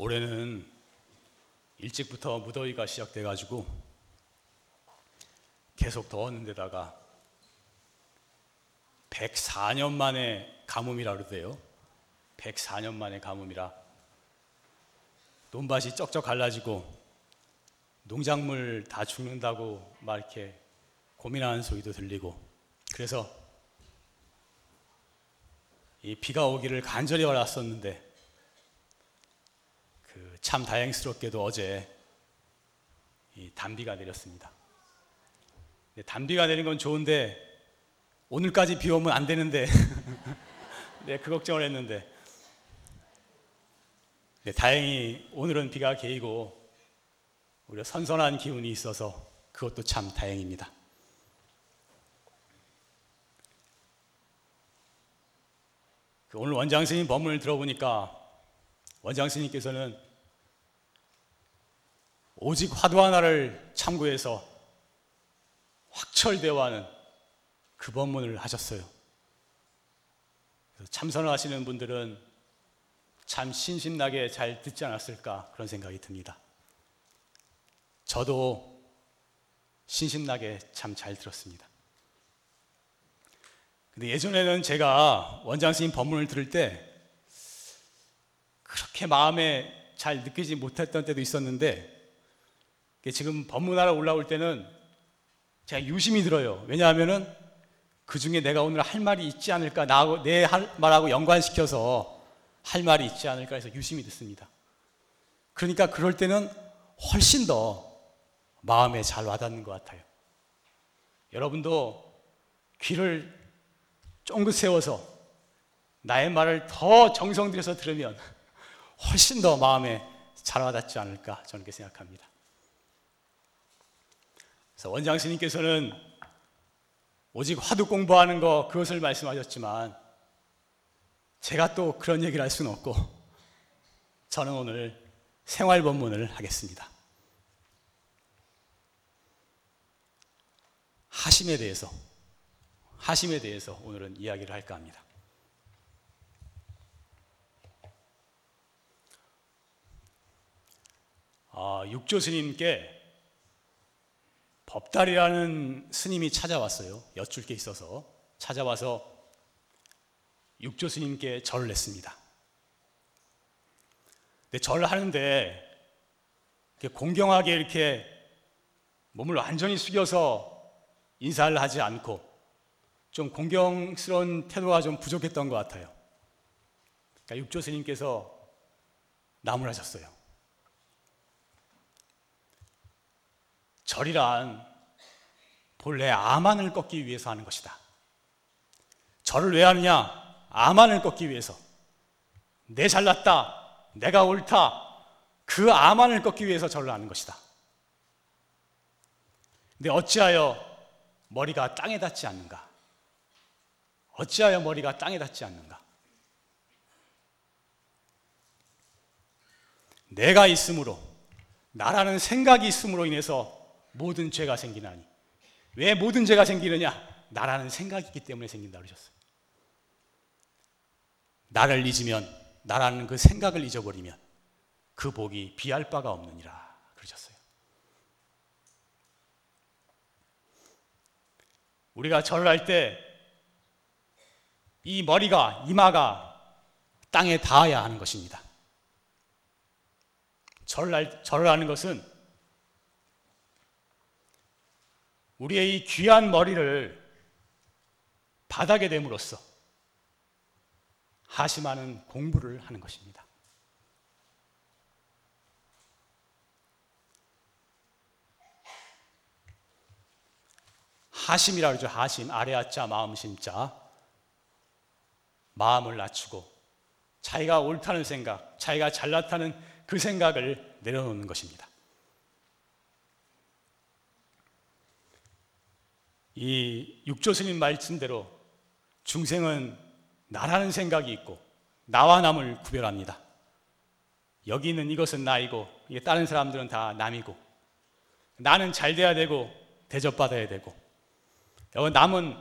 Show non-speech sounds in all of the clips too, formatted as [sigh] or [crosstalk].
올해는 일찍부터 무더위가 시작돼 가지고 계속 더웠는데다가 104년 만에 가뭄이라 그러대요. 104년 만에 가뭄이라 논밭이 쩍쩍 갈라지고 농작물 다 죽는다고 막 이렇게 고민하는 소리도 들리고 그래서 이 비가 오기를 간절히 바랐었는데 그 참 다행스럽게도 어제 이 단비가 내렸습니다. 단비가 내린 건 좋은데 오늘까지 비 오면 안 되는데 [laughs] 네, 그 걱정을 했는데 네, 다행히 오늘은 비가 개이고 우리가 선선한 기운이 있어서 그것도 참 다행입니다. 그 오늘 원장 스님 법문을 들어보니까 원장 스님께서는 오직 화두 하나를 참고해서 확철대화하는 그 법문을 하셨어요. 참선을 하시는 분들은 참 신신나게 잘 듣지 않았을까 그런 생각이 듭니다. 저도 신신나게 참 잘 들었습니다. 근데 예전에는 제가 원장 스님 법문을 들을 때 그렇게 마음에 잘 느끼지 못했던 때도 있었는데 지금 법문하러 올라올 때는 제가 유심히 들어요. 왜냐하면은 그 중에 내가 오늘 할 말이 있지 않을까, 나하고 내 말하고 연관시켜서 할 말이 있지 않을까 해서 유심히 듣습니다. 그러니까 그럴 때는 훨씬 더 마음에 잘 와닿는 것 같아요. 여러분도 귀를 쫑긋 세워서 나의 말을 더 정성 들여서 들으면 훨씬 더 마음에 잘 와닿지 않을까 저는 그렇게 생각합니다. 그래서 원장 스님께서는 오직 화두 공부하는 거 그것을 말씀하셨지만 제가 또 그런 얘기를 할 수는 없고 저는 오늘 생활 법문을 하겠습니다. 하심에 대해서 하심에 대해서 오늘은 이야기를 할까 합니다. 아, 육조 스님께 법달이라는 스님이 찾아왔어요. 여쭐 게 있어서 찾아와서 육조 스님께 절을 했습니다. 근데 절을 하는데 공경하게 이렇게 몸을 완전히 숙여서 인사를 하지 않고 좀 공경스러운 태도가 좀 부족했던 것 같아요. 그러니까 육조 스님께서 나무라셨어요. 절이란 본래 아만을 꺾기 위해서 하는 것이다. 절을 왜 하느냐? 아만을 꺾기 위해서. 내 잘났다. 내가 옳다. 그 아만을 꺾기 위해서 절을 하는 것이다. 근데 어찌하여 머리가 땅에 닿지 않는가? 어찌하여 머리가 땅에 닿지 않는가? 내가 있으므로, 나라는 생각이 있으므로 인해서 모든 죄가 생기나니. 왜 모든 죄가 생기느냐? 나라는 생각이 있기 때문에 생긴다 그러셨어요. 나를 잊으면, 나라는 그 생각을 잊어버리면 그 복이 비할 바가 없느니라 그러셨어요. 우리가 절을 할 때 이 머리가, 이마가 땅에 닿아야 하는 것입니다. 절을 하는 것은 우리의 이 귀한 머리를 바닥에 됨으로써 하심하는 공부를 하는 것입니다. 하심이라 그러죠. 하심. 아래아자 마음 심자. 마음을 낮추고 자기가 옳다는 생각, 자기가 잘났다는 그 생각을 내려놓는 것입니다. 이 육조 스님 말씀대로 중생은 나라는 생각이 있고 나와 남을 구별합니다. 여기 있는 이것은 나이고 다른 사람들은 다 남이고 나는 잘 돼야 되고 대접받아야 되고 여기 남은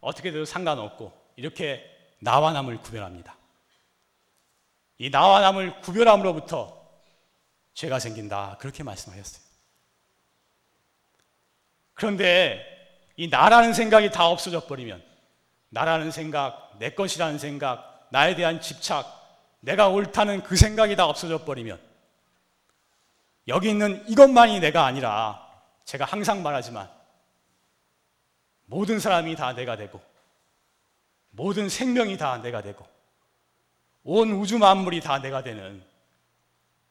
어떻게 돼도 상관없고 이렇게 나와 남을 구별합니다. 이 나와 남을 구별함으로부터 죄가 생긴다. 그렇게 말씀하셨어요. 그런데 이 나라는 생각이 다 없어져 버리면 나라는 생각, 내 것이라는 생각, 나에 대한 집착, 내가 옳다는 그 생각이 다 없어져 버리면 여기 있는 이것만이 내가 아니라 제가 항상 말하지만 모든 사람이 다 내가 되고 모든 생명이 다 내가 되고 온 우주 만물이 다 내가 되는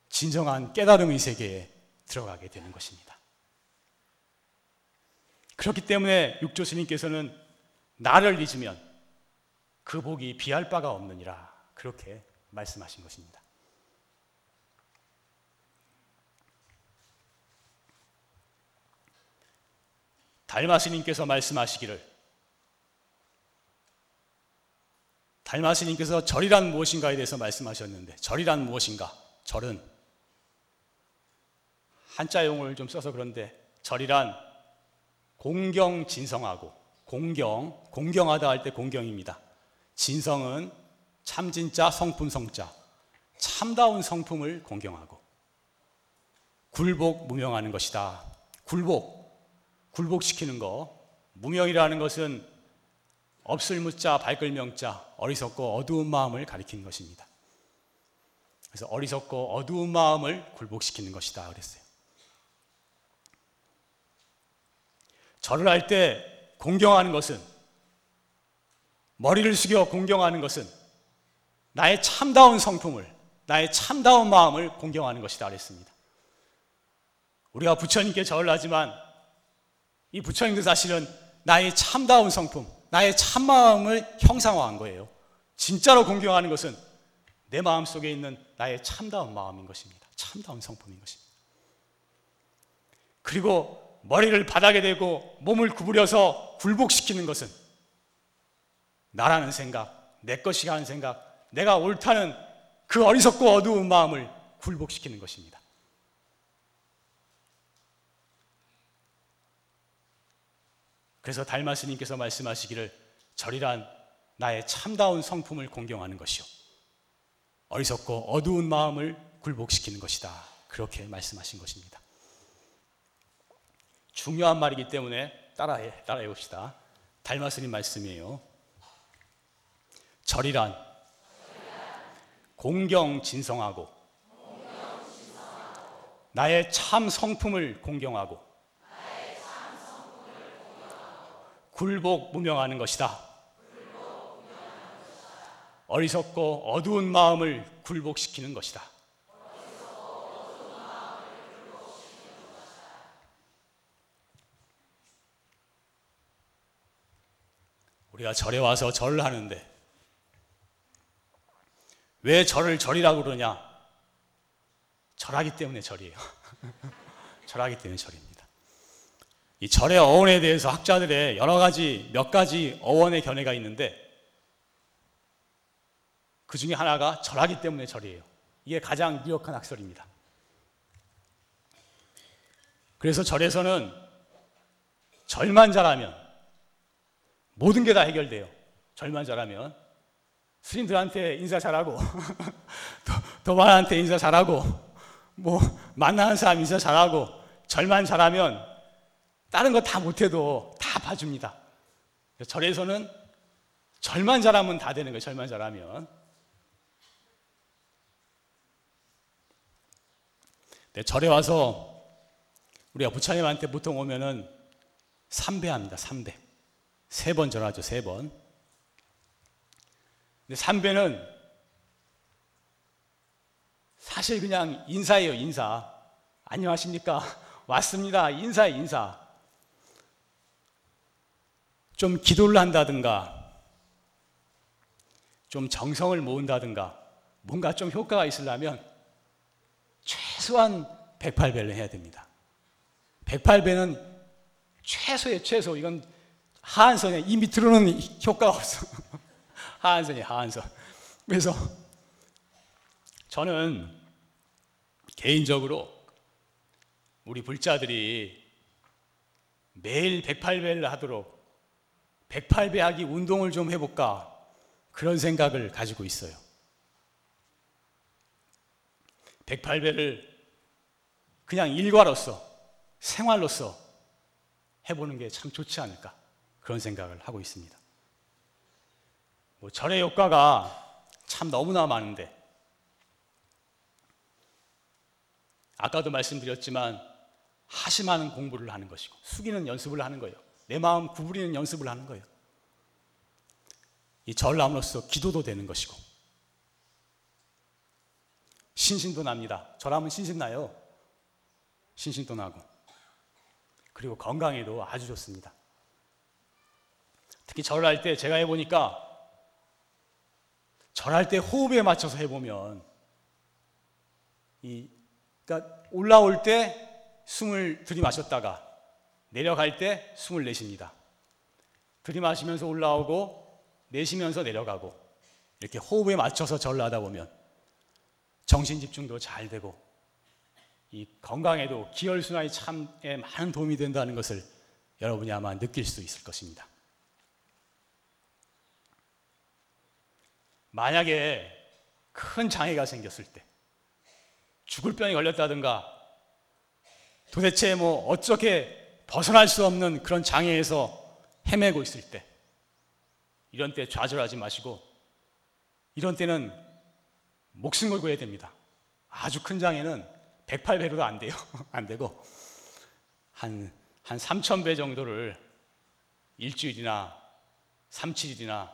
진정한 깨달음의 세계에 들어가게 되는 것입니다. 그렇기 때문에 육조 스님께서는 나를 잊으면 그 복이 비할 바가 없느니라 그렇게 말씀하신 것입니다. 달마 스님께서 말씀하시기를 달마 스님께서 절이란 무엇인가에 대해서 말씀하셨는데 절이란 무엇인가? 절은 한자용을 좀 써서 그런데 절이란 공경 진성하고 공경 공경하다 할 때 공경입니다. 진성은 참진자 성품 성자 참다운 성품을 공경하고 굴복 무명하는 것이다. 굴복 굴복시키는 거 무명이라는 것은 없을 무자 발글 명자 어리석고 어두운 마음을 가리키는 것입니다. 그래서 어리석고 어두운 마음을 굴복시키는 것이다 그랬어요. 절을 할 때 공경하는 것은 머리를 숙여 공경하는 것은 나의 참다운 성품을 나의 참다운 마음을 공경하는 것이다 그랬습니다. 우리가 부처님께 절을 하지만 이 부처님도 사실은 나의 참다운 성품, 나의 참마음을 형상화한 거예요. 진짜로 공경하는 것은 내 마음 속에 있는 나의 참다운 마음인 것입니다. 참다운 성품인 것입니다. 그리고 머리를 바닥에 대고 몸을 구부려서 굴복시키는 것은 나라는 생각, 내 것이라는 생각, 내가 옳다는 그 어리석고 어두운 마음을 굴복시키는 것입니다. 그래서 달마스님께서 말씀하시기를 절이란 나의 참다운 성품을 공경하는 것이요. 어리석고 어두운 마음을 굴복시키는 것이다. 그렇게 말씀하신 것입니다. 중요한 말이기 때문에 따라해, 따라해 봅시다. 달마스님 말씀이에요. 절이란 공경 진성하고 나의 참 성품을 공경하고 굴복 무명하는 것이다. 어리석고 어두운 마음을 굴복시키는 것이다. 우리가 절에 와서 절을 하는데 왜 절을 절이라고 그러냐? 절하기 때문에 절이에요. [laughs] 절하기 때문에 절입니다. 이 절의 어원에 대해서 학자들의 여러 가지 몇 가지 어원의 견해가 있는데 그 중에 하나가 절하기 때문에 절이에요. 이게 가장 유력한 학설입니다. 그래서 절에서는 절만 잘하면 모든 게 다 해결돼요. 절만 잘하면 스님들한테 인사 잘하고 [laughs] 도반한테 인사 잘하고 뭐 만나는 사람 인사 잘하고 절만 잘하면 다른 거 다 못해도 다 봐줍니다. 절에서는 절만 잘하면 다 되는 거예요. 절만 잘하면. 네, 절에 와서 우리가 부처님한테 보통 오면은 3배 합니다. 3배. 세번 절하죠. 세 번. 근데 3배는 사실 그냥 인사예요. 인사. 안녕하십니까? [laughs] 왔습니다. 인사예 인사. 좀 기도를 한다든가, 좀 정성을 모은다든가, 뭔가 좀 효과가 있으려면 최소한 108배를 해야 됩니다. 108배는 최소의 최소, 이건 하한선에, 이 밑으로는 효과가 없어. [laughs] 하한선이 하한선. 그래서 저는 개인적으로 우리 불자들이 매일 108배를 하도록 108배 하기 운동을 좀 해볼까 그런 생각을 가지고 있어요. 108배를 그냥 일과로서 생활로서 해보는 게 참 좋지 않을까 그런 생각을 하고 있습니다. 뭐 절의 효과가 참 너무나 많은데 아까도 말씀드렸지만 하심하는 공부를 하는 것이고 숙이는 연습을 하는 거예요. 내 마음 구부리는 연습을 하는 거예요. 이 절함으로써 기도도 되는 것이고 신신도 납니다. 절하면 신신 나요. 신신도 나고 그리고 건강에도 아주 좋습니다. 특히 절할 때 제가 해보니까 절할 때 호흡에 맞춰서 해보면 이 그러니까 올라올 때 숨을 들이마셨다가 내려갈 때 숨을 내쉽니다. 들이마시면서 올라오고 내쉬면서 내려가고 이렇게 호흡에 맞춰서 절을 하다 보면 정신 집중도 잘 되고 이 건강에도 기혈순환이 참에 많은 도움이 된다는 것을 여러분이 아마 느낄 수 있을 것입니다. 만약에 큰 장애가 생겼을 때 죽을 병이 걸렸다든가 도대체 뭐 어떻게 벗어날 수 없는 그런 장애에서 헤매고 있을 때 이런 때 좌절하지 마시고 이런 때는 목숨 걸고 해야 됩니다. 아주 큰 장애는 108배로도 안 돼요. [laughs] 안 되고 한, 한 3,000배 정도를 일주일이나 3, 7일이나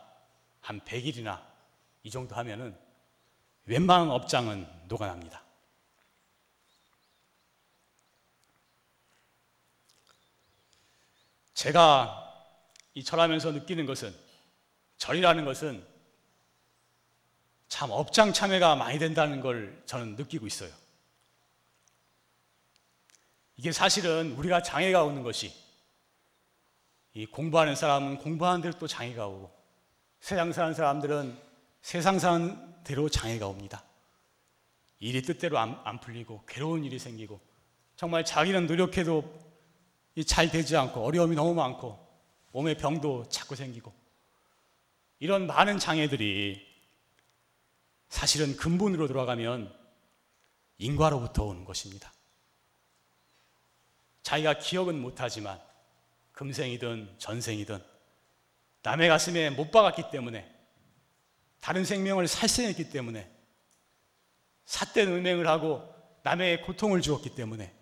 한 100일이나 이 정도 하면은 웬만한 업장은 녹아납니다. 제가 이 절하면서 느끼는 것은 절이라는 것은 참 업장 참여가 많이 된다는 걸 저는 느끼고 있어요. 이게 사실은 우리가 장애가 오는 것이 이 공부하는 사람은 공부하는 대로 또 장애가 오고 세상 사는 사람들은 세상 사는 대로 장애가 옵니다. 일이 뜻대로 안, 안 풀리고 괴로운 일이 생기고 정말 자기는 노력해도 잘 되지 않고 어려움이 너무 많고 몸에 병도 자꾸 생기고 이런 많은 장애들이 사실은 근본으로 돌아가면 인과로부터 오는 것입니다. 자기가 기억은 못하지만 금생이든 전생이든 남의 가슴에 못 박았기 때문에 다른 생명을 살생했기 때문에 삿된 은행을 하고 남의 고통을 주었기 때문에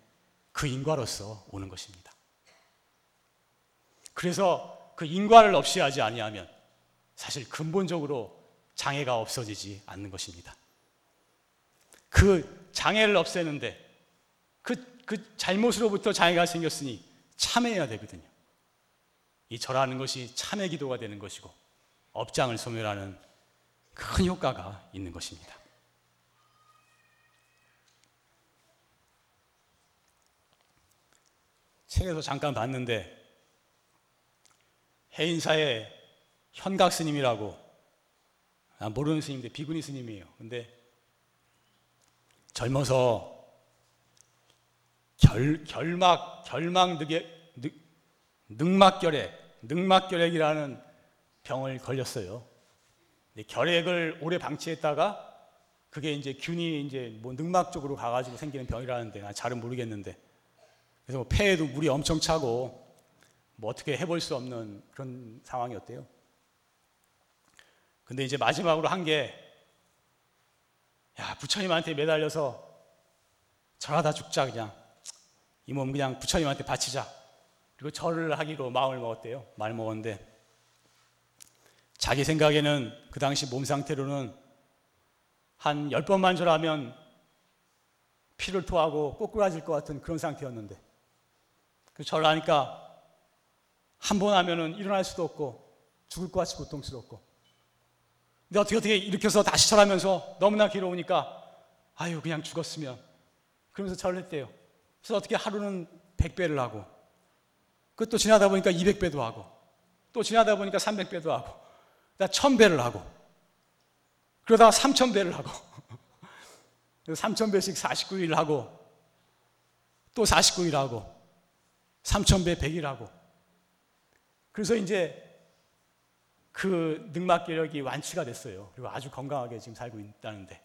그 인과로서 오는 것입니다. 그래서 그 인과를 없이 하지 아니하면 사실 근본적으로 장애가 없어지지 않는 것입니다. 그 장애를 없애는데 그 그 잘못으로부터 장애가 생겼으니 참해야 되거든요. 이 절하는 것이 참회 기도가 되는 것이고 업장을 소멸하는 큰 효과가 있는 것입니다. 책에서 잠깐 봤는데 해인사의 현각 스님이라고 아, 모르는 스님인데 비구니 스님이에요. 근데 젊어서 결, 결막, 결막 늑, 늑막결핵, 늑막결핵이라는 병을 걸렸어요. 결핵을 오래 방치했다가 그게 이제 균이 이제 뭐 늑막 쪽으로 가가지고 생기는 병이라는데 나 잘은 모르겠는데 그래서 뭐 폐에도 물이 엄청 차고 뭐 어떻게 해볼 수 없는 그런 상황이었대요. 근데 이제 마지막으로 한 게 야, 부처님한테 매달려서 절하다 죽자 그냥 이 몸 그냥 부처님한테 바치자. 그리고 절을 하기로 마음을 먹었대요. 말 먹었는데 자기 생각에는 그 당시 몸 상태로는 한열 번만 절하면 피를 토하고 꼬꾸라질 것 같은 그런 상태였는데 그 절을 하니까 한 번 하면은 일어날 수도 없고 죽을 것 같이 고통스럽고. 근데 어떻게 어떻게 일으켜서 다시 절하면서 너무나 괴로우니까 아유 그냥 죽었으면. 그러면서 절을 했대요. 그래서 어떻게 하루는 100배를 하고 그것도 지나다 보니까 200배도 하고 또 지나다 보니까 300배도 하고 다 천배를 하고, 그러다가 삼천배를 하고, [laughs] 삼천배씩 49일 하고, 또 49일 하고, 삼천배 100일 하고. 그래서 이제 그 늑막기력이 완치가 됐어요. 그리고 아주 건강하게 지금 살고 있다는데.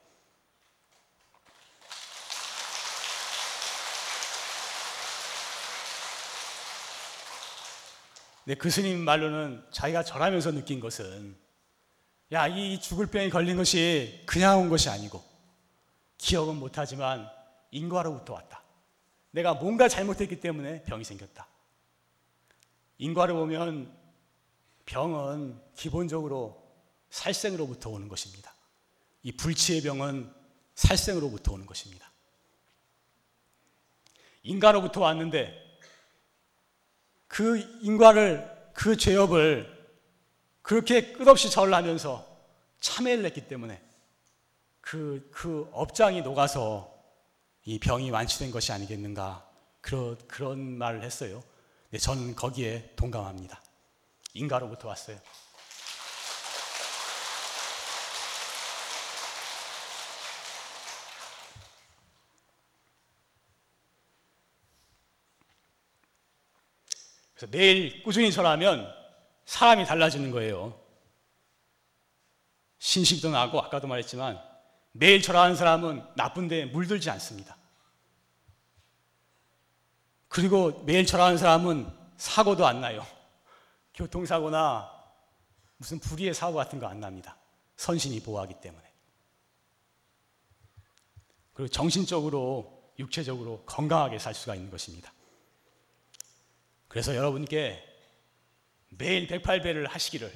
네, 그 스님 말로는 자기가 절하면서 느낀 것은 야, 이 죽을 병에 걸린 것이 그냥 온 것이 아니고 기억은 못하지만 인과로부터 왔다. 내가 뭔가 잘못했기 때문에 병이 생겼다. 인과를 보면 병은 기본적으로 살생으로부터 오는 것입니다. 이 불치의 병은 살생으로부터 오는 것입니다. 인과로부터 왔는데 그 인과를 그 죄업을 그렇게 끝없이 절을 하면서 참회를 했기 때문에 그, 그 업장이 녹아서 이 병이 완치된 것이 아니겠는가. 그런, 그런 말을 했어요. 네, 저는 거기에 동감합니다. 인가로부터 왔어요. 그래서 매일 꾸준히 절하면 사람이 달라지는 거예요. 신식도 나고 아까도 말했지만 매일 절하는 사람은 나쁜데 물들지 않습니다. 그리고 매일 절하는 사람은 사고도 안 나요. 교통사고나 무슨 불의의 사고 같은 거 안 납니다. 선신이 보호하기 때문에. 그리고 정신적으로, 육체적으로 건강하게 살 수가 있는 것입니다. 그래서 여러분께 매일 108배를 하시기를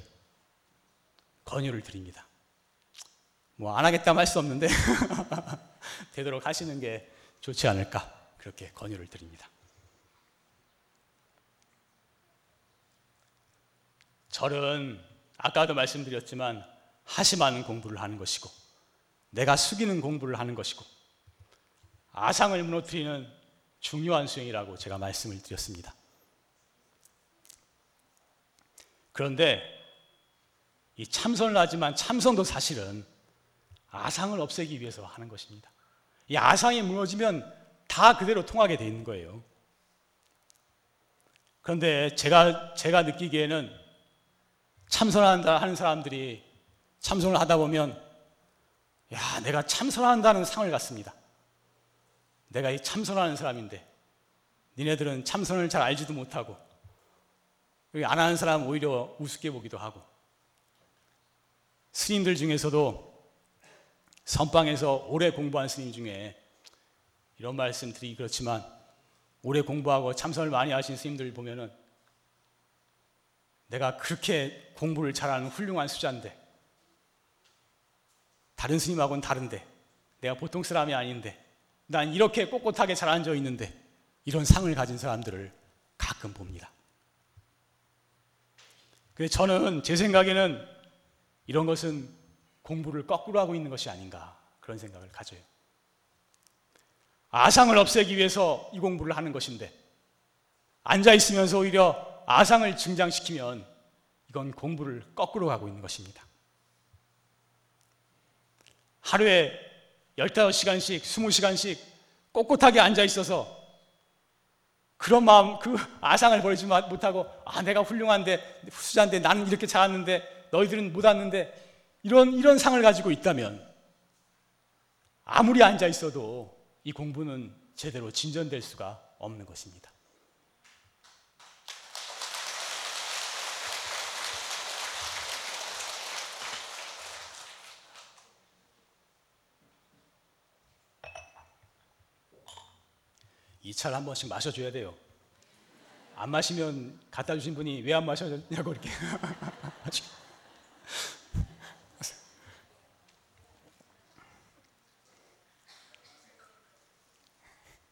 권유를 드립니다. 뭐 안 하겠다면 할 수 없는데 [laughs] 되도록 하시는 게 좋지 않을까 그렇게 권유를 드립니다. 절은 아까도 말씀드렸지만 하심하는 공부를 하는 것이고 내가 숙이는 공부를 하는 것이고 아상을 무너뜨리는 중요한 수행이라고 제가 말씀을 드렸습니다. 그런데 이 참선을 하지만 참선도 사실은 아상을 없애기 위해서 하는 것입니다. 이 아상이 무너지면 다 그대로 통하게 돼 있는 거예요. 그런데 제가 제가 느끼기에는 참선한다 하는 사람들이 참선을 하다 보면 야, 내가 참선한다는 상을 갖습니다. 내가 이 참선하는 사람인데 니네들은 참선을 잘 알지도 못하고 안 하는 사람 오히려 우습게 보기도 하고 스님들 중에서도 선방에서 오래 공부한 스님 중에 이런 말씀 드리기 그렇지만 오래 공부하고 참선을 많이 하신 스님들 보면은 내가 그렇게 공부를 잘하는 훌륭한 수자인데 다른 스님하고는 다른데 내가 보통 사람이 아닌데 난 이렇게 꼿꼿하게 잘 앉아 있는데 이런 상을 가진 사람들을 가끔 봅니다. 저는 제 생각에는 이런 것은 공부를 거꾸로 하고 있는 것이 아닌가 그런 생각을 가져요. 아상을 없애기 위해서 이 공부를 하는 것인데 앉아 있으면서 오히려 아상을 증장시키면 이건 공부를 거꾸로 가고 있는 것입니다. 하루에 15시간씩, 20시간씩 꼿꼿하게 앉아 있어서 그런 마음, 그 아상을 버리지 못하고, 아, 내가 훌륭한데, 수자인데, 나는 이렇게 잘하는데, 너희들은 못 왔는데, 이런, 이런 상을 가지고 있다면, 아무리 앉아 있어도 이 공부는 제대로 진전될 수가 없는 것입니다. 이 차를 한 번씩 마셔줘야 돼요. 안 마시면 갖다 주신 분이 왜 안 마셨냐고 이렇게. [laughs]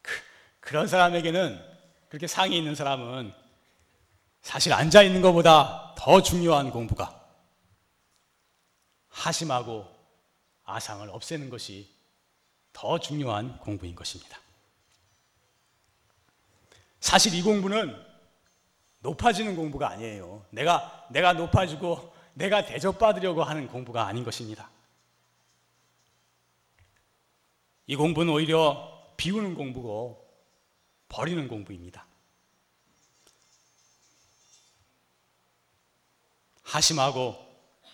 그, 그런 사람에게는 그렇게 상이 있는 사람은 사실 앉아 있는 것보다 더 중요한 공부가 하심하고 아상을 없애는 것이 더 중요한 공부인 것입니다. 사실 이 공부는 높아지는 공부가 아니에요. 내가, 내가 높아지고 내가 대접받으려고 하는 공부가 아닌 것입니다. 이 공부는 오히려 비우는 공부고 버리는 공부입니다. 하심하고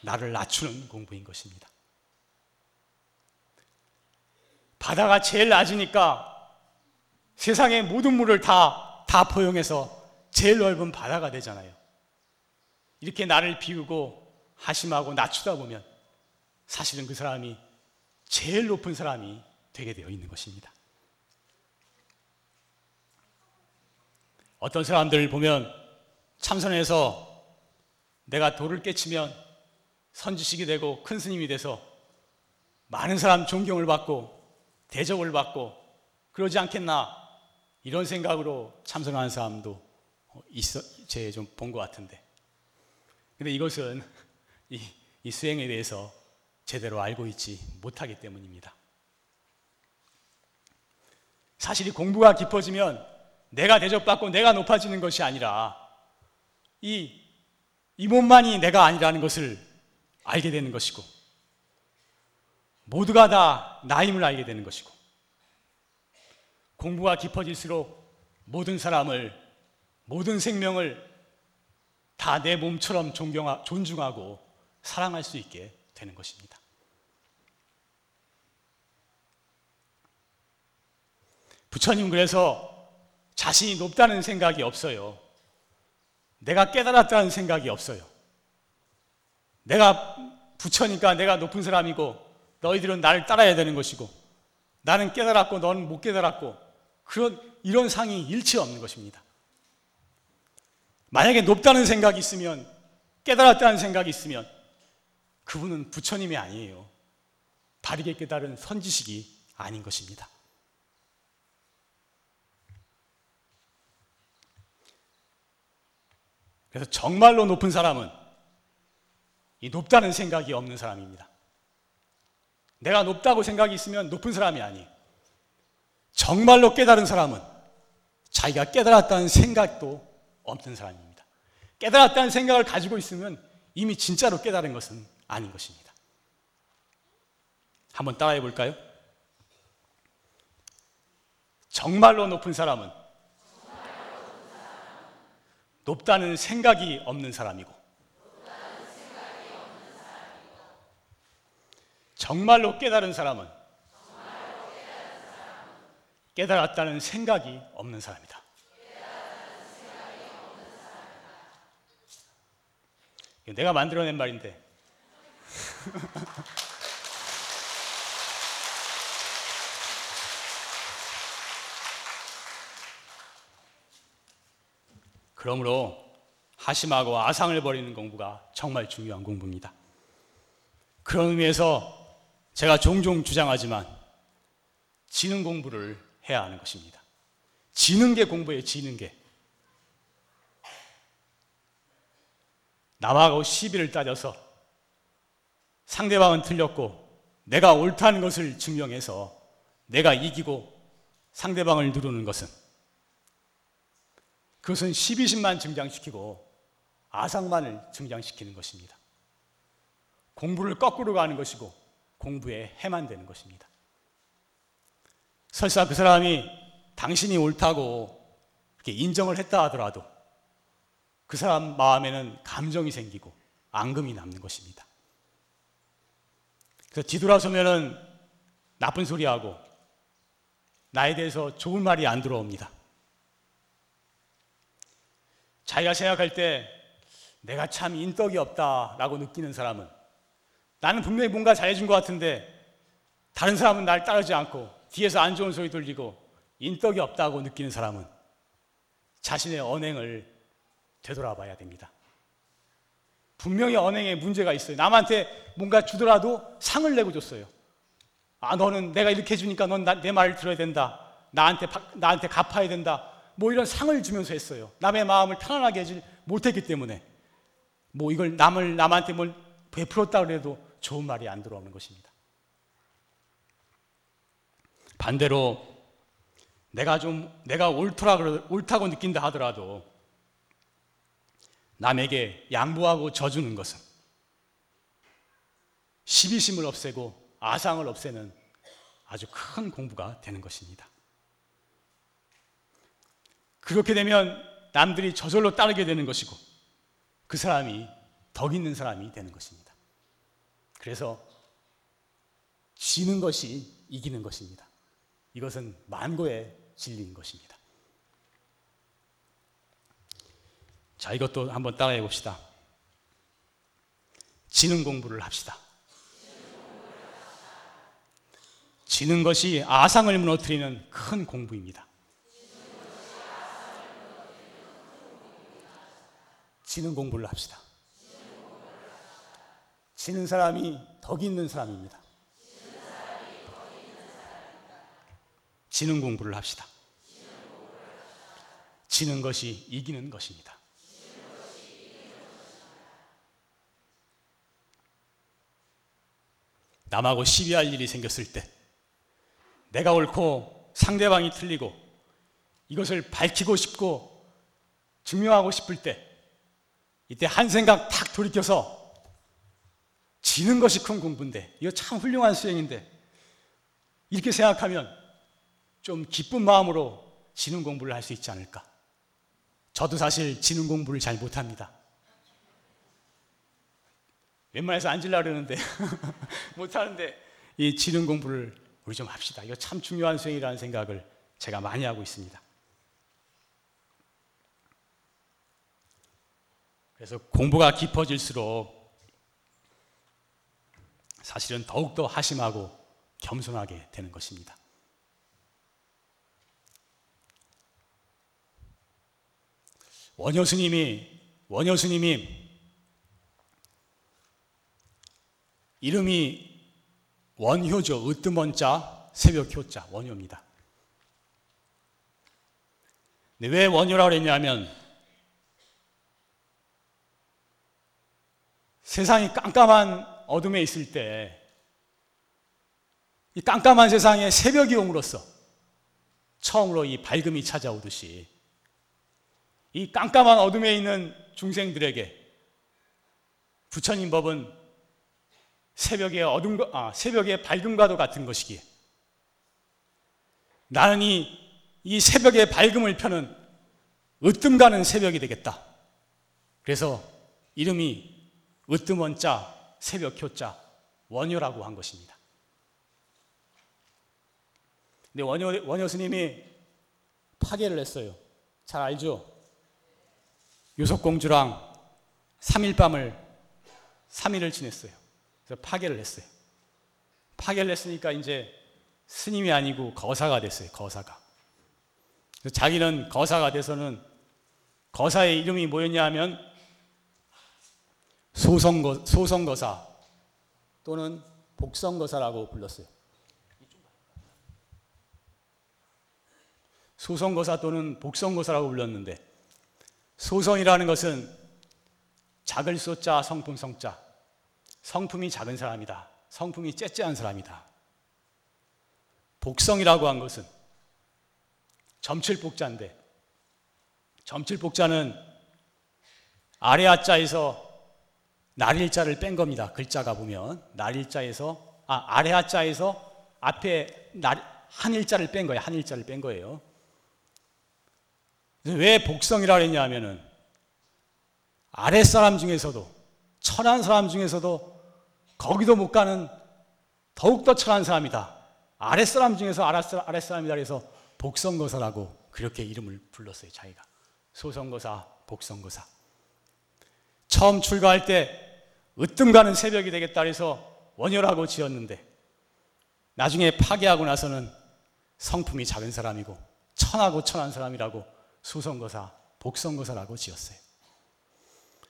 나를 낮추는 공부인 것입니다. 바다가 제일 낮으니까 세상의 모든 물을 다, 다 포용해서 제일 넓은 바다가 되잖아요. 이렇게 나를 비우고 하심하고 낮추다 보면 사실은 그 사람이 제일 높은 사람이 되게 되어 있는 것입니다. 어떤 사람들 보면 참선해서 내가 돌을 깨치면 선지식이 되고 큰 스님이 돼서 많은 사람 존경을 받고 대접을 받고 그러지 않겠나 이런 생각으로 참선하는 사람도 있어 제 좀 본 것 같은데 근데 이것은 이, 이 수행에 대해서 제대로 알고 있지 못하기 때문입니다. 사실 이 공부가 깊어지면 내가 대접받고 내가 높아지는 것이 아니라 이, 이 몸만이 내가 아니라는 것을 알게 되는 것이고 모두가 다 나임을 알게 되는 것이고 공부가 깊어질수록 모든 사람을 모든 생명을 다 내 몸처럼 존경하, 존중하고 사랑할 수 있게 되는 것입니다. 부처님 그래서 자신이 높다는 생각이 없어요. 내가 깨달았다는 생각이 없어요. 내가 부처니까 내가 높은 사람이고 너희들은 나를 따라야 되는 것이고 나는 깨달았고 너는 못 깨달았고 그런 이런 상이 일치 없는 것입니다. 만약에 높다는 생각이 있으면 깨달았다는 생각이 있으면 그분은 부처님이 아니에요. 바르게 깨달은 선지식이 아닌 것입니다. 그래서 정말로 높은 사람은 이 높다는 생각이 없는 사람입니다. 내가 높다고 생각이 있으면 높은 사람이 아니에요. 정말로 깨달은 사람은 자기가 깨달았다는 생각도 없는 사람입니다. 깨달았다는 생각을 가지고 있으면 이미 진짜로 깨달은 것은 아닌 것입니다. 한번 따라해 볼까요? 정말로 높은 사람은 높다는 생각이 없는 사람이고 정말로 깨달은 사람은 깨달았다는 생각이 없는 사람이다. 내가 만들어낸 말인데. [laughs] 그러므로 하심하고 아상을 버리는 공부가 정말 중요한 공부입니다. 그런 의미에서 제가 종종 주장하지만 지능 공부를 해야 하는 것입니다. 지는 게 공부예요, 지는 게. 남하고 시비를 따져서 상대방은 틀렸고 내가 옳다는 것을 증명해서 내가 이기고 상대방을 누르는 것은 그것은 시비심만 증장시키고 아상만을 증장시키는 것입니다. 공부를 거꾸로 가는 것이고 공부에 해만 되는 것입니다. 설사 그 사람이 당신이 옳다고 인정을 했다 하더라도 그 사람 마음에는 감정이 생기고 앙금이 남는 것입니다. 그래서 뒤돌아서면은 나쁜 소리 하고 나에 대해서 좋은 말이 안 들어옵니다. 자기가 생각할 때 내가 참 인덕이 없다라고 느끼는 사람은 나는 분명히 뭔가 잘해준 것 같은데 다른 사람은 날 따르지 않고 뒤에서 안 좋은 소리 들리고 인덕이 없다고 느끼는 사람은 자신의 언행을 되돌아 봐야 됩니다. 분명히 언행에 문제가 있어요. 남한테 뭔가 주더라도 상을 내고 줬어요. 아, 너는 내가 이렇게 해주니까 넌 내 말을 들어야 된다. 나한테, 나한테 갚아야 된다. 뭐 이런 상을 주면서 했어요. 남의 마음을 편안하게 하지 못했기 때문에. 뭐 이걸 남을, 남한테 뭘 베풀었다 그래도 좋은 말이 안 들어오는 것입니다. 반대로 내가 좀 내가 옳더라 옳다고 느낀다 하더라도 남에게 양보하고 져주는 것은 시비심을 없애고 아상을 없애는 아주 큰 공부가 되는 것입니다. 그렇게 되면 남들이 저절로 따르게 되는 것이고 그 사람이 덕 있는 사람이 되는 것입니다. 그래서 지는 것이 이기는 것입니다. 이것은 만고의 진리인 것입니다. 자, 이것도 한번 따라해 봅시다. 지능 공부를 합시다. 지는 것이 아상을 무너뜨리는 큰 공부입니다. 지는 공부를 합시다. 지는 사람이 덕 있는 사람입니다. 지는 공부를 합시다. 지는 것이 이기는 것입니다. 남하고 시비할 일이 생겼을 때 내가 옳고 상대방이 틀리고 이것을 밝히고 싶고 증명하고 싶을 때 이때 한 생각 탁 돌이켜서 지는 것이 큰 공부인데 이거 참 훌륭한 수행인데 이렇게 생각하면 좀 기쁜 마음으로 지는 공부를 할 수 있지 않을까? 저도 사실 지는 공부를 잘 못합니다. 웬만해서 앉으려고 그러는데 [laughs] 못하는데 이 지는 공부를 우리 좀 합시다. 이거 참 중요한 수행이라는 생각을 제가 많이 하고 있습니다. 그래서 공부가 깊어질수록 사실은 더욱더 하심하고 겸손하게 되는 것입니다. 원효 스님이 원효 스님이 이름이 원효죠. 으뜸원자 새벽 효자 원효입니다. 왜 원효라고 했냐면 세상이 깜깜한 어둠에 있을 때 이 깜깜한 세상에 새벽이 옴으로써 처음으로 이 밝음이 찾아오듯이 이 깜깜한 어둠에 있는 중생들에게 부처님 법은 새벽의 어둠, 아, 새벽의 밝음과도 같은 것이기에 나는 이, 이 새벽의 밝음을 펴는 으뜸 가는 새벽이 되겠다. 그래서 이름이 으뜸원자, 새벽효자, 원효라고 한 것입니다. 근데 원효, 원효 스님이 파괴를 했어요. 잘 알죠? 요속공주랑 3일 밤을 3일을 지냈어요. 그래서 파괴를 했어요. 파괴를 했으니까 이제 스님이 아니고 거사가 됐어요. 거사가. 자기는 거사가 돼서는 거사의 이름이 뭐였냐 하면 소성거, 소성거사 또는 복성거사라고 불렀어요. 소성거사 또는 복성거사라고 불렀는데 소성이라는 것은 작을 소자 성품 성자 성품이 작은 사람이다. 성품이 째째한 사람이다. 복성이라고 한 것은 점칠복자인데 점칠복자는 아래 하자에서 날일자를 뺀 겁니다. 글자가 보면 날일자에서 아 아래 하자에서 앞에 날, 한일자를 뺀 거예요. 한일자를 뺀 거예요. 왜 복성이라 그랬냐 하면은 아랫사람 중에서도 천한 사람 중에서도 거기도 못 가는 더욱더 천한 사람이다. 아랫사람 중에서 아랫사람이다 그래서 복성거사라고 그렇게 이름을 불렀어요. 자기가. 소성거사, 복성거사. 처음 출가할 때 으뜸 가는 새벽이 되겠다 그래서 원효라고 지었는데 나중에 파괴하고 나서는 성품이 작은 사람이고 천하고 천한 사람이라고 소성거사, 복성거사라고 지었어요.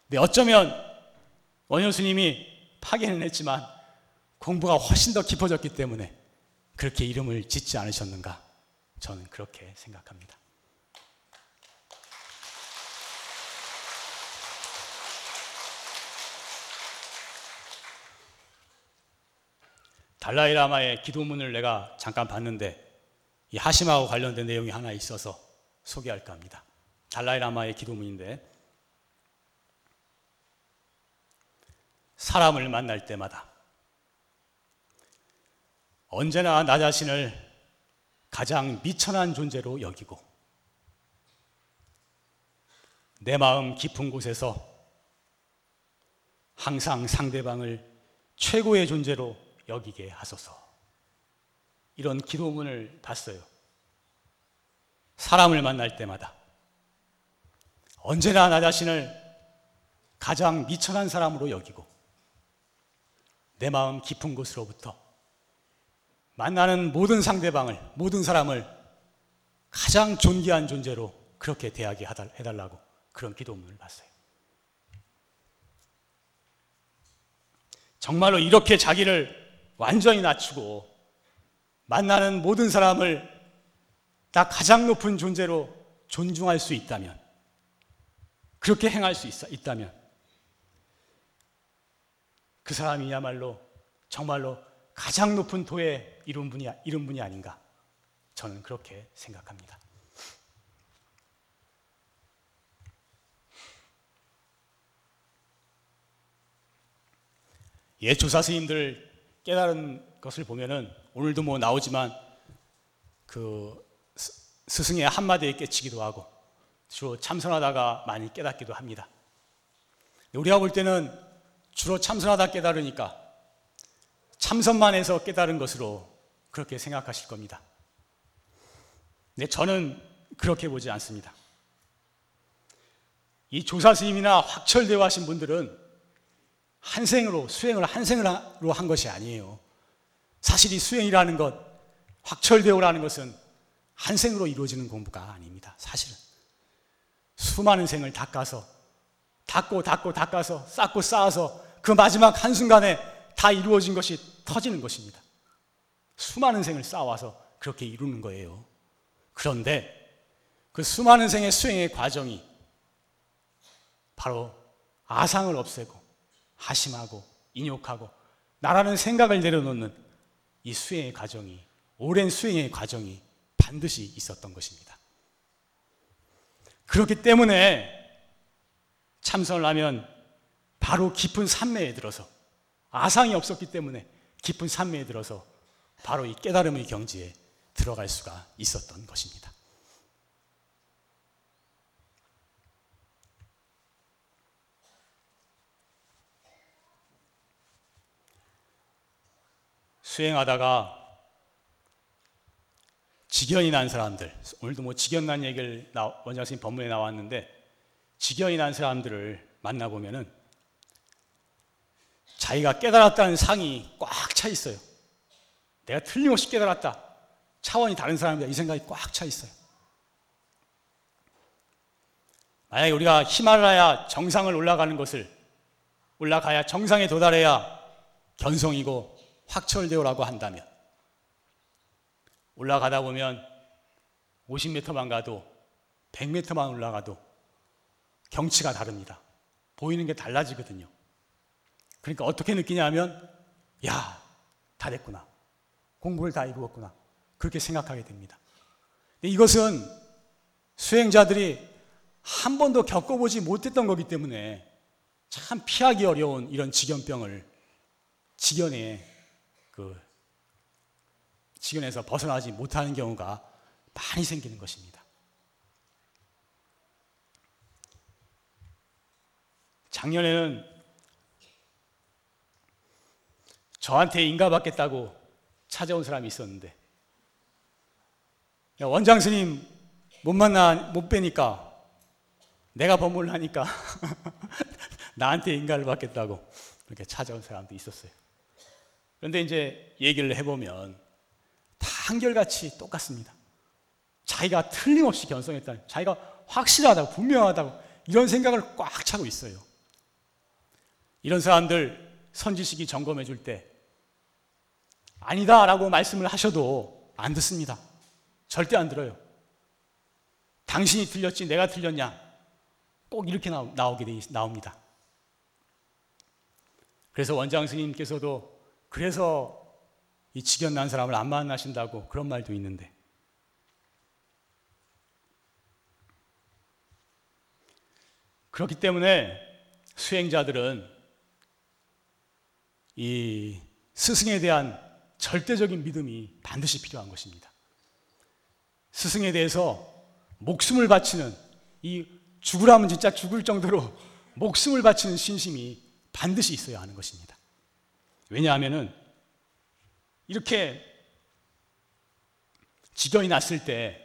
근데 어쩌면 원효 스님이 파괴는 했지만 공부가 훨씬 더 깊어졌기 때문에 그렇게 이름을 짓지 않으셨는가 저는 그렇게 생각합니다. 달라이 라마의 기도문을 내가 잠깐 봤는데 이 하심하고 관련된 내용이 하나 있어서 소개할까 합니다. 달라이 라마의 기도문인데 사람을 만날 때마다 언제나 나 자신을 가장 미천한 존재로 여기고 내 마음 깊은 곳에서 항상 상대방을 최고의 존재로 여기게 하소서. 이런 기도문을 봤어요. 사람을 만날 때마다 언제나 나 자신을 가장 미천한 사람으로 여기고 내 마음 깊은 곳으로부터 만나는 모든 상대방을, 모든 사람을 가장 존귀한 존재로 그렇게 대하게 해달라고 그런 기도문을 봤어요. 정말로 이렇게 자기를 완전히 낮추고 만나는 모든 사람을 다 가장 높은 존재로 존중할 수 있다면, 그렇게 행할 수 있, 있다면, 그 사람이야말로 정말로 가장 높은 도에 이룬 분이, 이룬 분이 아닌가. 저는 그렇게 생각합니다. 예, 조사 스님들 깨달은 것을 보면은 오늘도 뭐 나오지만 그 스승의 한마디에 깨치기도 하고 주로 참선하다가 많이 깨닫기도 합니다. 우리가 볼 때는 주로 참선하다 깨달으니까 참선만 해서 깨달은 것으로 그렇게 생각하실 겁니다. 근데 저는 그렇게 보지 않습니다. 이 조사 스님이나 확철대오 하신 분들은 한생으로, 수행을 한생으로 한 것이 아니에요. 사실 이 수행이라는 것, 확철대오라는 것은 한 생으로 이루어지는 공부가 아닙니다. 사실은. 수많은 생을 닦아서, 닦고 닦고 닦아서, 쌓고 쌓아서 그 마지막 한순간에 다 이루어진 것이 터지는 것입니다. 수많은 생을 쌓아와서 그렇게 이루는 거예요. 그런데 그 수많은 생의 수행의 과정이 바로 아상을 없애고 하심하고 인욕하고 나라는 생각을 내려놓는 이 수행의 과정이 오랜 수행의 과정이 반드시 있었던 것입니다. 그렇기 때문에 참선을 하면 바로 깊은 산매에 들어서 아상이 없었기 때문에 깊은 산매에 들어서 바로 이 깨달음의 경지에 들어갈 수가 있었던 것입니다. 수행하다가 직연이 난 사람들, 오늘도 뭐 직연 난 얘기를 원장 선생님 법문에 나왔는데 직연이 난 사람들을 만나보면은 자기가 깨달았다는 상이 꽉 차 있어요. 내가 틀림없이 깨달았다. 차원이 다른 사람이다. 이 생각이 꽉 차 있어요. 만약에 우리가 히말라야 정상을 올라가는 것을 올라가야 정상에 도달해야 견성이고 확철되오라고 한다면 올라가다 보면 50m만 가도 100m만 올라가도 경치가 다릅니다. 보이는 게 달라지거든요. 그러니까 어떻게 느끼냐면 야, 다 됐구나. 공부를 다 이루었구나. 그렇게 생각하게 됩니다. 이것은 수행자들이 한 번도 겪어보지 못했던 거기 때문에 참 피하기 어려운 이런 직연병을 직연에 그 직연에서 벗어나지 못하는 경우가 많이 생기는 것입니다. 작년에는 저한테 인가받겠다고 찾아온 사람이 있었는데 원장 스님 못 만나 못 뵈니까 내가 법문을 하니까 [laughs] 나한테 인가를 받겠다고 그렇게 찾아온 사람도 있었어요. 그런데 이제 얘기를 해보면 다 한결같이 똑같습니다. 자기가 틀림없이 견성했다. 자기가 확실하다고, 분명하다고, 이런 생각을 꽉 차고 있어요. 이런 사람들 선지식이 점검해 줄 때, 아니다 라고 말씀을 하셔도 안 듣습니다. 절대 안 들어요. 당신이 틀렸지, 내가 틀렸냐. 꼭 이렇게 나오게 나옵니다. 그래서 원장 스님께서도 그래서 이 직연 난 사람을 안 만나신다고 그런 말도 있는데 그렇기 때문에 수행자들은 이 스승에 대한 절대적인 믿음이 반드시 필요한 것입니다. 스승에 대해서 목숨을 바치는 이 죽으라면 진짜 죽을 정도로 목숨을 바치는 신심이 반드시 있어야 하는 것입니다. 왜냐하면은 이렇게 지경이 났을 때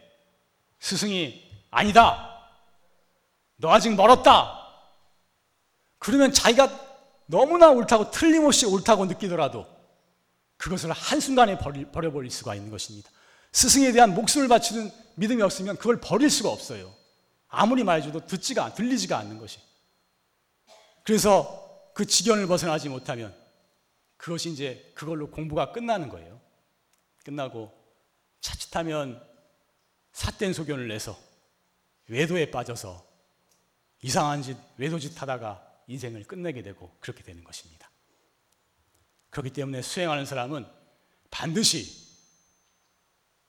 스승이 아니다. 너 아직 멀었다. 그러면 자기가 너무나 옳다고 틀림없이 옳다고 느끼더라도 그것을 한순간에 버려버릴 수가 있는 것입니다. 스승에 대한 목숨을 바치는 믿음이 없으면 그걸 버릴 수가 없어요. 아무리 말해줘도 듣지가, 들리지가 않는 것이. 그래서 그 지견을 벗어나지 못하면 그것이 이제 그걸로 공부가 끝나는 거예요. 끝나고 자칫하면 삿된 소견을 내서 외도에 빠져서 이상한 짓, 외도짓 하다가 인생을 끝내게 되고 그렇게 되는 것입니다. 그렇기 때문에 수행하는 사람은 반드시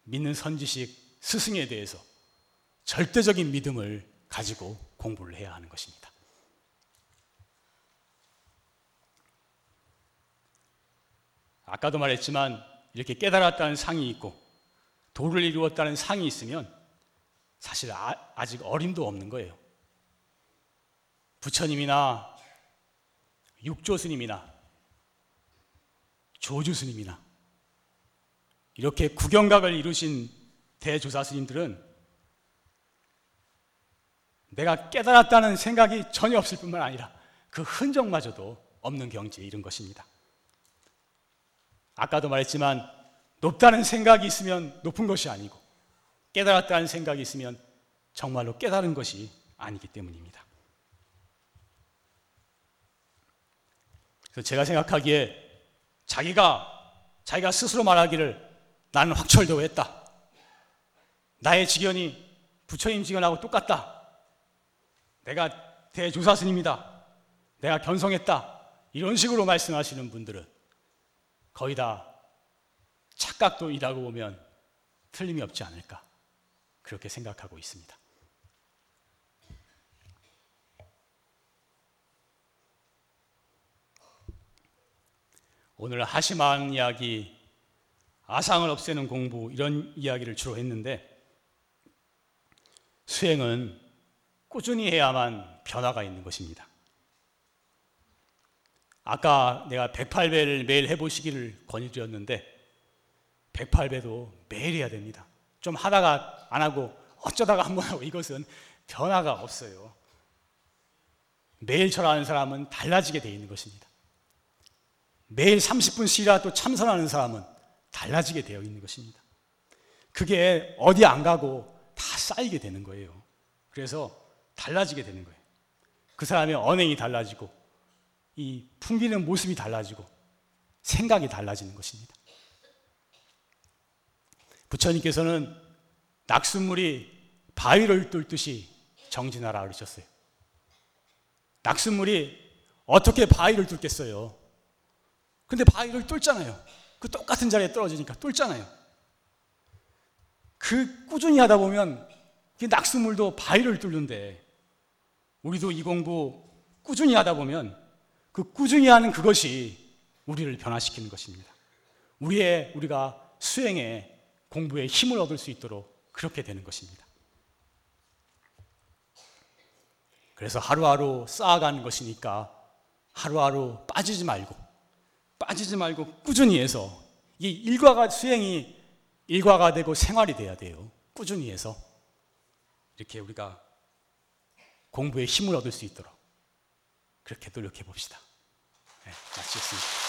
믿는 선지식 스승에 대해서 절대적인 믿음을 가지고 공부를 해야 하는 것입니다. 아까도 말했지만 이렇게 깨달았다는 상이 있고 도를 이루었다는 상이 있으면 사실 아, 직 어림도 없는 거예요. 부처님이나 육조스님이나 조주스님이나 이렇게 구경각을 이루신 대조사 스님들은 내가 깨달았다는 생각이 전혀 없을 뿐만 아니라 그 흔적마저도 없는 경지에 이른 것입니다. 아까도 말했지만 높다는 생각이 있으면 높은 것이 아니고 깨달았다는 생각이 있으면 정말로 깨달은 것이 아니기 때문입니다. 그래서 제가 생각하기에 자기가 자기가 스스로 말하기를 나는 확철도했다. 나의 지견이 부처님 지견하고 똑같다. 내가 대조사 스님이다. 내가 견성했다. 이런 식으로 말씀하시는 분들은 거의 다 착각도이라고 보면 틀림이 없지 않을까. 그렇게 생각하고 있습니다. 오늘 하시만 이야기, 아상을 없애는 공부 이런 이야기를 주로 했는데 수행은 꾸준히 해야만 변화가 있는 것입니다. 아까 내가 108배를 매일 해보시기를 권유드렸는데 108배도 매일 해야 됩니다. 좀 하다가 안 하고 어쩌다가 한 번 하고 이것은 변화가 없어요. 매일 절하는 사람은 달라지게 되어 있는 것입니다. 매일 30분씩이라도 참선하는 사람은 달라지게 되어 있는 것입니다. 그게 어디 안 가고 다 쌓이게 되는 거예요. 그래서 달라지게 되는 거예요. 그 사람의 언행이 달라지고 이 풍기는 모습이 달라지고 생각이 달라지는 것입니다. 부처님께서는 낙순물이 바위를 뚫듯이 정진하라 그러셨어요. 낙순물이 어떻게 바위를 뚫겠어요? 근데 바위를 뚫잖아요. 그 똑같은 자리에 떨어지니까 뚫잖아요. 그 꾸준히 하다 보면 그 낙수물도 바위를 뚫는데 우리도 이 공부 꾸준히 하다 보면 그 꾸준히 하는 그것이 우리를 변화시키는 것입니다. 우리의 우리가 수행에 공부에 힘을 얻을 수 있도록 그렇게 되는 것입니다. 그래서 하루하루 쌓아가는 것이니까 하루하루 빠지지 말고 빠지지 말고 꾸준히 해서 이 일과가 수행이 일과가 되고 생활이 돼야 돼요. 꾸준히 해서 이렇게 우리가 공부에 힘을 얻을 수 있도록 그렇게 노력해 봅시다. 네, 마치겠습니다.